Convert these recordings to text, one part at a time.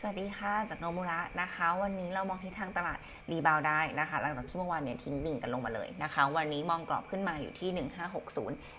สวัสดีค่ะ จากโนมุระนะคะ วันนี้เรามองทิศทางตลาด rebound ได้นะคะ หลังจากที่เมื่อวานเนี่ยทิ้งดิ่งกันลงมาเลยนะคะ วันนี้มองกรอบขึ้นมาอยู่ที่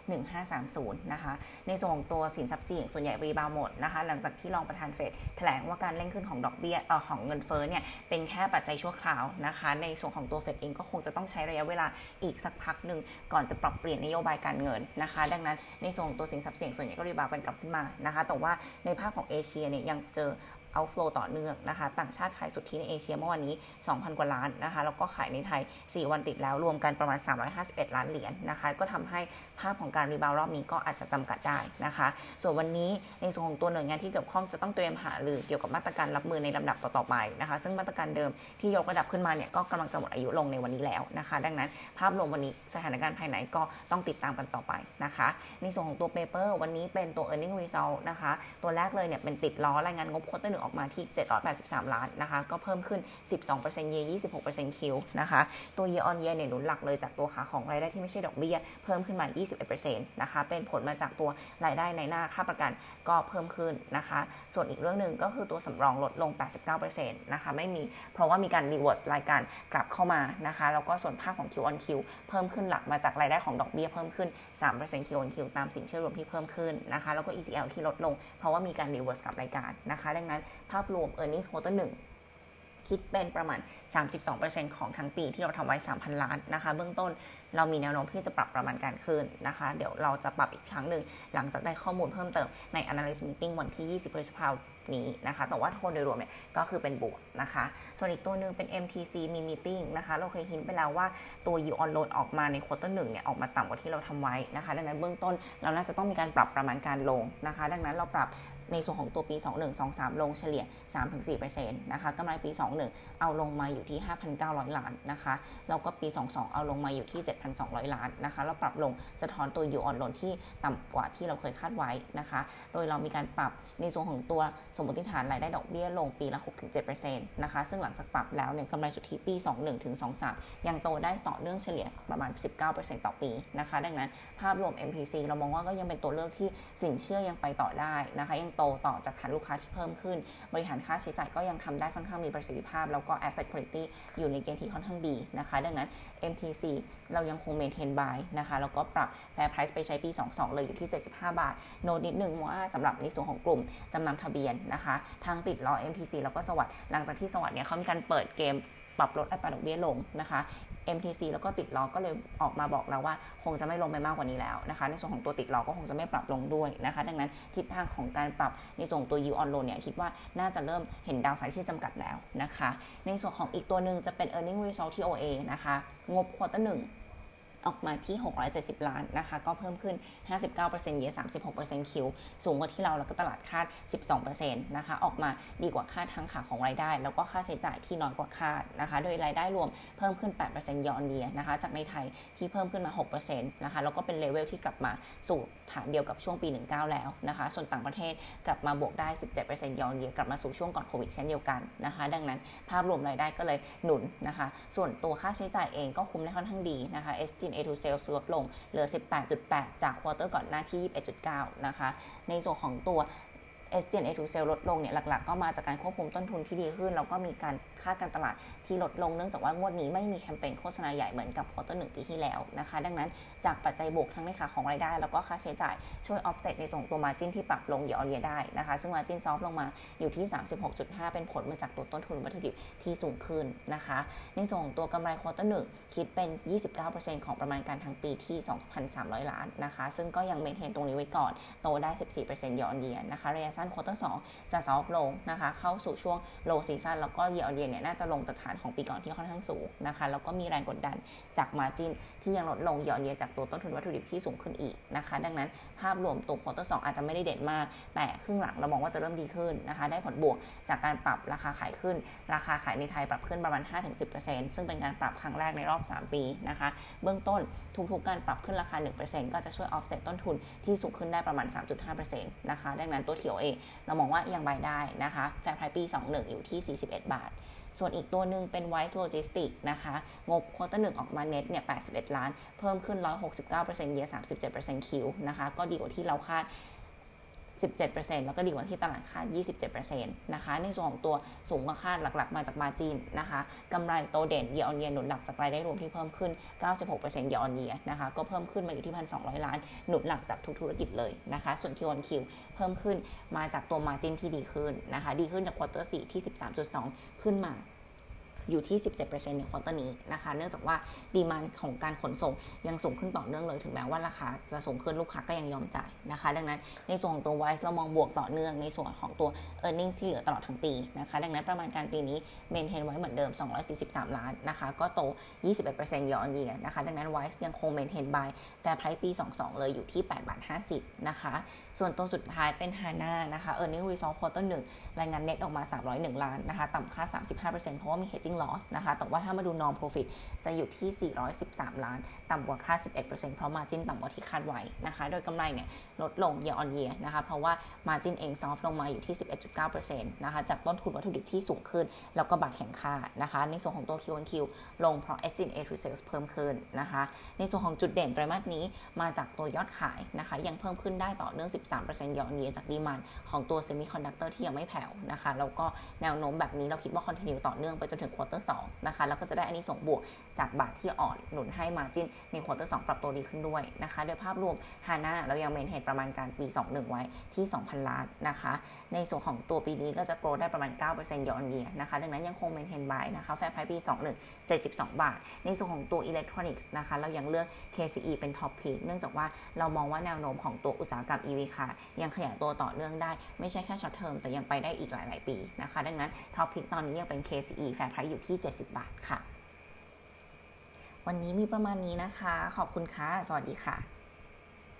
1560 1530 นะคะ ในส่วนของตัวสินทรัพย์เสี่ยงส่วนใหญ่ rebound หมดนะคะ หลังจากที่รองประธานเฟดแถลงว่าการเร่งขึ้นของดอกเบี้ยเออของเงินเฟ้อเนี่ยเป็นแค่ปัจจัยชั่วคราวนะคะ ในส่วนของตัวเฟดเองก็คงจะต้องใช้ระยะเวลาอีกสักพักหนึ่งก่อนจะปรับเปลี่ยนนโยบายการเงินนะคะ ดังนั้นในส่วนของตัวสินทรัพย์เสี่ยงส่วนใหญ่ก็ rebound กันกลับขึ้นมานะคะ แต่ว่าในภาคของเอเชียเนี่ยยังเจอ outflow ต่อเนื่องนะคะ ต่างชาติขายสุทธิในเอเชียเมื่อวันนี้ 2,000 กว่าล้านนะคะ แล้วก็ขายในไทย 4 วันติดแล้วรวมกันประมาณ 351 ล้านเหรียญนะคะ ก็ทำให้ภาพของการ rebound รอบนี้ก็อาจจะจำกัดได้นะคะ ส่วนวันนี้ในส่วนของตัวหน่วยงานที่เกี่ยวข้องจะต้องเตรียมหารือเกี่ยวกับมาตรการรับมือในลำดับต่อๆไปนะคะ ซึ่งมาตรการเดิมที่ยกระดับขึ้นมาเนี่ยก็กำลังจะหมดอายุลงในวันนี้แล้วนะคะ ดังนั้นภาพรวมวันนี้สถานการณ์ภายในก็ต้องติดตามกันต่อไปนะคะ ในส่วนของตัว paper วันนี้เป็นตัว e a r n i n g result นะคะ ตัวแรกเลยเนี่ยเป็นติดล้อรายงานงบ quarter หนึ่งออกมาที่ 783 ล้านนะคะ ก็เพิ่มขึ้น 12% Y 26% Q นะคะ ตัว year on year เนี่ยหนุนหลักเลยจากตัวขาของรายได้ที่ไม่ใช่ดอกเบี้ย เพิ่มขึ้นมา 21%นะคะ เป็นผลมาจากตัวรายได้นายหน้าค้าประกันก็เพิ่มขึ้นนะคะ ส่วนอีกเรื่องหนึ่งก็คือตัวสำรองลดลง 89%นะคะ ไม่มี เพราะว่ามีการ reverse รายการกลับเข้ามานะคะ แล้วก็ส่วนภาคของ Q on Q เพิ่มขึ้นหลักมาจากรายได้ของดอกเบี้ยเพิ่มขึ้น 3% Q on Q ตามสินเชื่อรวมที่เพิ่มขึ้นนะคะ แล้วก็ ECL ที่ลดลง เพราะว่ามีการ reverse กลับรายการนะคะ ดังนั้นภาพรวม e a r n i n g ็ quarter 1คิดเป็นประมาณ 32%ของทั้งปีที่เราทำไว้ 3,000 ล้านนะคะ เบื้องต้นเรามีแนวโน้มที่จะปรับประมาณการขึ้นนะคะ เดี๋ยวเราจะปรับอีกครั้งหนึ่ง หลังจากได้ข้อมูลเพิ่มเติมใน analyst meeting วันที่ 20 พฤษภาคมนี้นะคะ แต่ว่าโทนโดยรวมเนี่ยก็คือเป็นบวกนะคะ ส่วนอีกตัวหนึ่งเป็น MTC มี meeting นะคะ เราเคยหินไปแล้วว่าตัว yield on loan ออกมาในควอเตอร์หนึ่งเนี่ยออกมาต่ำกว่าที่เราทำไว้นะคะ ดังนั้นเบื้องต้นเราน่าจะต้องมีการปรับประมาณการลงนะคะ ดังนั้นเราปรับ ในส่วนของตัวปี 21 23 ลงเฉลี่ย 3-4%นะคะกำไรปี 21 เอาลงมาอยู่ที่ 5,900 ล้านนะคะแล้วก็ปี 22 เอาลงมาอยู่ที่ 7,200 ล้านนะคะเราปรับลงสะท้อนตัวยูอ่อนลนที่ต่ำกว่าที่เราเคยคาดไว้นะคะ โดยเรามีการปรับในส่วนของตัวสมมติฐานรายได้ดอกเบี้ยลงปีละ 6-7%นะคะซึ่งหลังจากปรับแล้วเนี่ยกำไรสุทธิปี 21-23 ยังโตได้ต่อเนื่องเฉลี่ยประมาณ 19%ต่อปีนะคะ ดังนั้นภาพรวม MPC เรามองว่าก็ยังเป็นตัวเลือกที่สินเชื่อยังไปต่อได้นะคะยังโตต่อจากฐานลูกค้าที่เพิ่มขึ้น บริหารค่าใช้จ่ายก็ยังทำได้ค่อนข้างมีประสิทธิภาพ แล้วก็ asset quality อยู่ในเกณฑ์ที่ค่อนข้างดีนะคะ ดังนั้น MTC เรายังคง maintain buy นะคะแล้วก็ปรับ fair price ไปใช้ปี 22 เลยอยู่ที่ 75 บาท โนดนิดนึงว่าสำหรับในส่วนของกลุ่มจำนำทะเบียนนะคะทางติดล้อ MTC แล้วก็สวัสด์หลังจากที่สวัสด์เนี่ยเขามีการเปิดเกม ปรับลดอัตราดอกเบี้ยลงนะคะ MTC แล้วก็ติดล้อก็เลยออกมาบอกแล้วว่า คงจะไม่ลงไปมากกว่านี้แล้วนะคะ ในส่วนของตัวติดล้อก็คงจะไม่ปรับลงด้วยนะคะ ดังนั้นทิศทางของการปรับในส่วนตัว yield on loan เนี่ยคิดว่าน่าจะเริ่มเห็นดาวไซด์ที่จำกัดแล้วนะคะ ในส่วนของอีกตัวหนึ่งจะเป็น earning result TOA นะคะ งบ quarter หนึ่ง ออกมาที่ 670 ล้านนะคะ ก็เพิ่มขึ้น 59% Y 36% Q สูงกว่าที่เราแล้วก็ตลาดคาด 12%นะคะ ออกมาดีกว่าคาดทั้งขาของรายได้ แล้วก็ค่าใช้จ่ายที่น้อยกว่าคาดนะคะ โดยรายได้รวมเพิ่มขึ้น 8%ยอนเดียนะคะ จากในไทยที่เพิ่มขึ้นมา 6%นะคะ แล้วก็เป็นเลเวลที่กลับมาสู่ฐานเดียวกับช่วงปี 19 แล้วนะคะ ส่วนต่างประเทศกลับมาบวกได้ 17%ยอนเดียกลับมาสู่ช่วงก่อนโควิดเช่นเดียวกันนะคะ ดังนั้นภาพรวมรายได้ก็เลยหนุนนะคะ ส่วนตัวค่าใช้จ่ายเองก็คุมได้ค่อนข้างดีนะคะ SG&A to sales ลดลงเหลือ 18.8 จาก quarter ก่อนหน้าที่ 21.9 นะคะ ในส่วนของตัว s g n a to sale ลดลงเนี่ยหลักๆ ก็มาจากการควบคุมต้นทุนที่ดีขึ้น แล้วก็มีการค่าการตลาดที่ลดลงเนื่องจากว่างวดนี้ไม่มีแคมเปญโฆษณาใหญ่เหมือนกับ quarter หนึ่งปีที่แล้วนะคะ ดังนั้นจากปัจจัยบวกทั้งในขาของรายได้ แล้วก็ค่าใช้จ่ายช่วย offset ในส่วนตัว margin ที่ปรับลงเยอเยได้นะคะ ซึ่ง margin soft ลงมาอยู่ที่ 36.5 เป็นผลมาจากตัวต้นทุนวัตถุดิบที่สูงขึ้นนะคะ ในส่วนของตัวกำไร quarter หนึ่งคิดเป็น 29%ของประมาณการทั้งปีที่ 2,300 ล้านนะคะ ซึ่งก็ยัง maintain ตรงนี้ไว้ก่อนโตได้ 14%เยอเยนะคะระยะสั้น quarter 2จะ soft ลงนะคะ เข้าสู่ช่วง low season แล้วก็เยอเยียเนี่ยน่าจะลงจากฐานของปีก่อนที่ค่อนข้างสูงนะคะ แล้วก็มีแรงกดดันจาก margin ที่ยังลดลง year on year จากตัวต้นทุนวัตถุดิบที่สูงขึ้นอีกนะคะ ดังนั้นภาพรวมตัว quarter สองอาจจะไม่ได้เด่นมาก แต่ครึ่งหลังเรามองว่าจะเริ่มดีขึ้นนะคะ ได้ผลบวกจากการปรับราคาขายขึ้น ราคาขายในไทยปรับขึ้นประมาณ 5-10%ซึ่งเป็นการปรับครั้งแรกในรอบ 3 ปีนะคะ เบื้องต้นทุกๆการปรับขึ้นราคา 1%ก็จะช่วย offset ต้นทุนที่สูงขึ้นได้ประมาณ 3.5%นะคะ ดังนั้นตัว TOA เรามองว่ายังไปได้นะคะ fair price ปี 21 อยู่ที่ 41 บาท ส่วนอีกตัวหนึ่งเป็น Wise Logistics นะคะ งบ quarter หนึ่งออกมาเน็ตเนี่ย 81 ล้าน เพิ่มขึ้น 169% year 37% Q นะคะ ก็ดีกว่าที่เราคาด 17%แล้วก็ดีกว่าที่ตลาดคาด 27%นะคะ ในส่วนของตัวสูงกว่าคาดหลัก ๆ มาจาก margin นะคะกำไรโตเด่นเยออนเยียหนุนหลักจากรายได้รวมที่เพิ่มขึ้น 96%เยออนเยียนะคะ ก็เพิ่มขึ้นมาอยู่ที่ 1,200 ล้าน หนุนหลักจากทุกธุรกิจเลยนะคะ ส่วน Q on Q เพิ่มขึ้นมาจากตัว margin ที่ดีขึ้นนะคะ ดีขึ้นจาก quarter 4ที่ 13.2 ขึ้นมา อยู่ที่ 17%ใน quarter นี้นะคะ เนื่องจากว่า demand ของการขนส่งยังสูงขึ้นต่อเนื่องเลย ถึงแม้ว่าราคาจะสูงขึ้นลูกค้าก็ยังยอมจ่ายนะคะ ดังนั้นในส่วนของตัว Wise เรามองบวกต่อเนื่องในส่วนของตัว e a r n i n g ที่เหลือตลอดทั้งปีนะคะ ดังนั้นประมาณการปีนี้ maintain ไว้เหมือนเดิม 243 ล้านนะคะ ก็โต 21% year on year นะคะ ดังนั้น Wise ยังคงเมนเทน by fair price ปี 22 เลยอยู่ที่8บาท50นะคะ ส่วนตัวสุดท้ายเป็น Hana นะคะ earning result quarter 1รายงาน net ออกมา 301 ล้านนะคะต่ำค่า 35%เพราะว่ามี hedging loss นะคะ แต่ว่าถ้ามาดู non profit จะอยู่ที่ 413 ล้าน ต่ำกว่าค่า 11%เพราะ margin ต่ำกว่าที่คาดไว้นะคะ โดยกำไรเนี่ยลดลง year on year นะคะ เพราะว่า margin เอง soft ลงมาอยู่ที่ 11.9%นะคะ จากต้นทุนวัตถุดิบที่สูงขึ้น แล้วก็บาทแข็งค่านะคะ ในส่วนของตัว Q on Q ลงเพราะ SG&A to sales เพิ่มขึ้นนะคะ ในส่วนของจุดเด่นไตรมาสนี้มาจากตัวยอดขายนะคะ ยังเพิ่มขึ้นได้ต่อเนื่อง 13% year on year จาก demand ของตัว semiconductor ที่ยังไม่แผ่วนะคะ แล้วก็แนวโน้มแบบนี้เราคิดว่า continue ต่อเนื่องไปจนถึง quarter 2นะคะแล้วก็จะได้อานิสงส์บวกจากบาทที่อ่อนหนุนให้ margin ใน quarter 2ปรับตัวดีขึ้นด้วยนะคะ โดยภาพรวม HANA เรายัง maintain ประมาณการปี 21 ไว้ที่ 2,000 ล้านนะคะ ในส่วนของตัวปีนี้ก็จะ grow ได้ประมาณ9% year on year นะคะ ดังนั้นยังคง maintain buy นะคะ fair price ปี 21 72 บาท ในส่วนของตัวอิเล็กทรอนิกส์นะคะเรายังเลือก KCE เป็น top pick เนื่องจากว่าเรามองว่าแนวโน้มของตัวอุตสาหกรรม EV ค่ะยังขยายตัวต่อเนื่องได้ไม่ใช่แค่ short term แต่ยังไปได้อีกหลาย ๆ ปีนะคะ ดังนั้น top pick ตอนนี้ยังเป็น KCE fair price อยู่ที่ 70 บาทค่ะ วันนี้มีประมาณนี้นะคะ ขอบคุณค่ะ สวัสดีค่ะ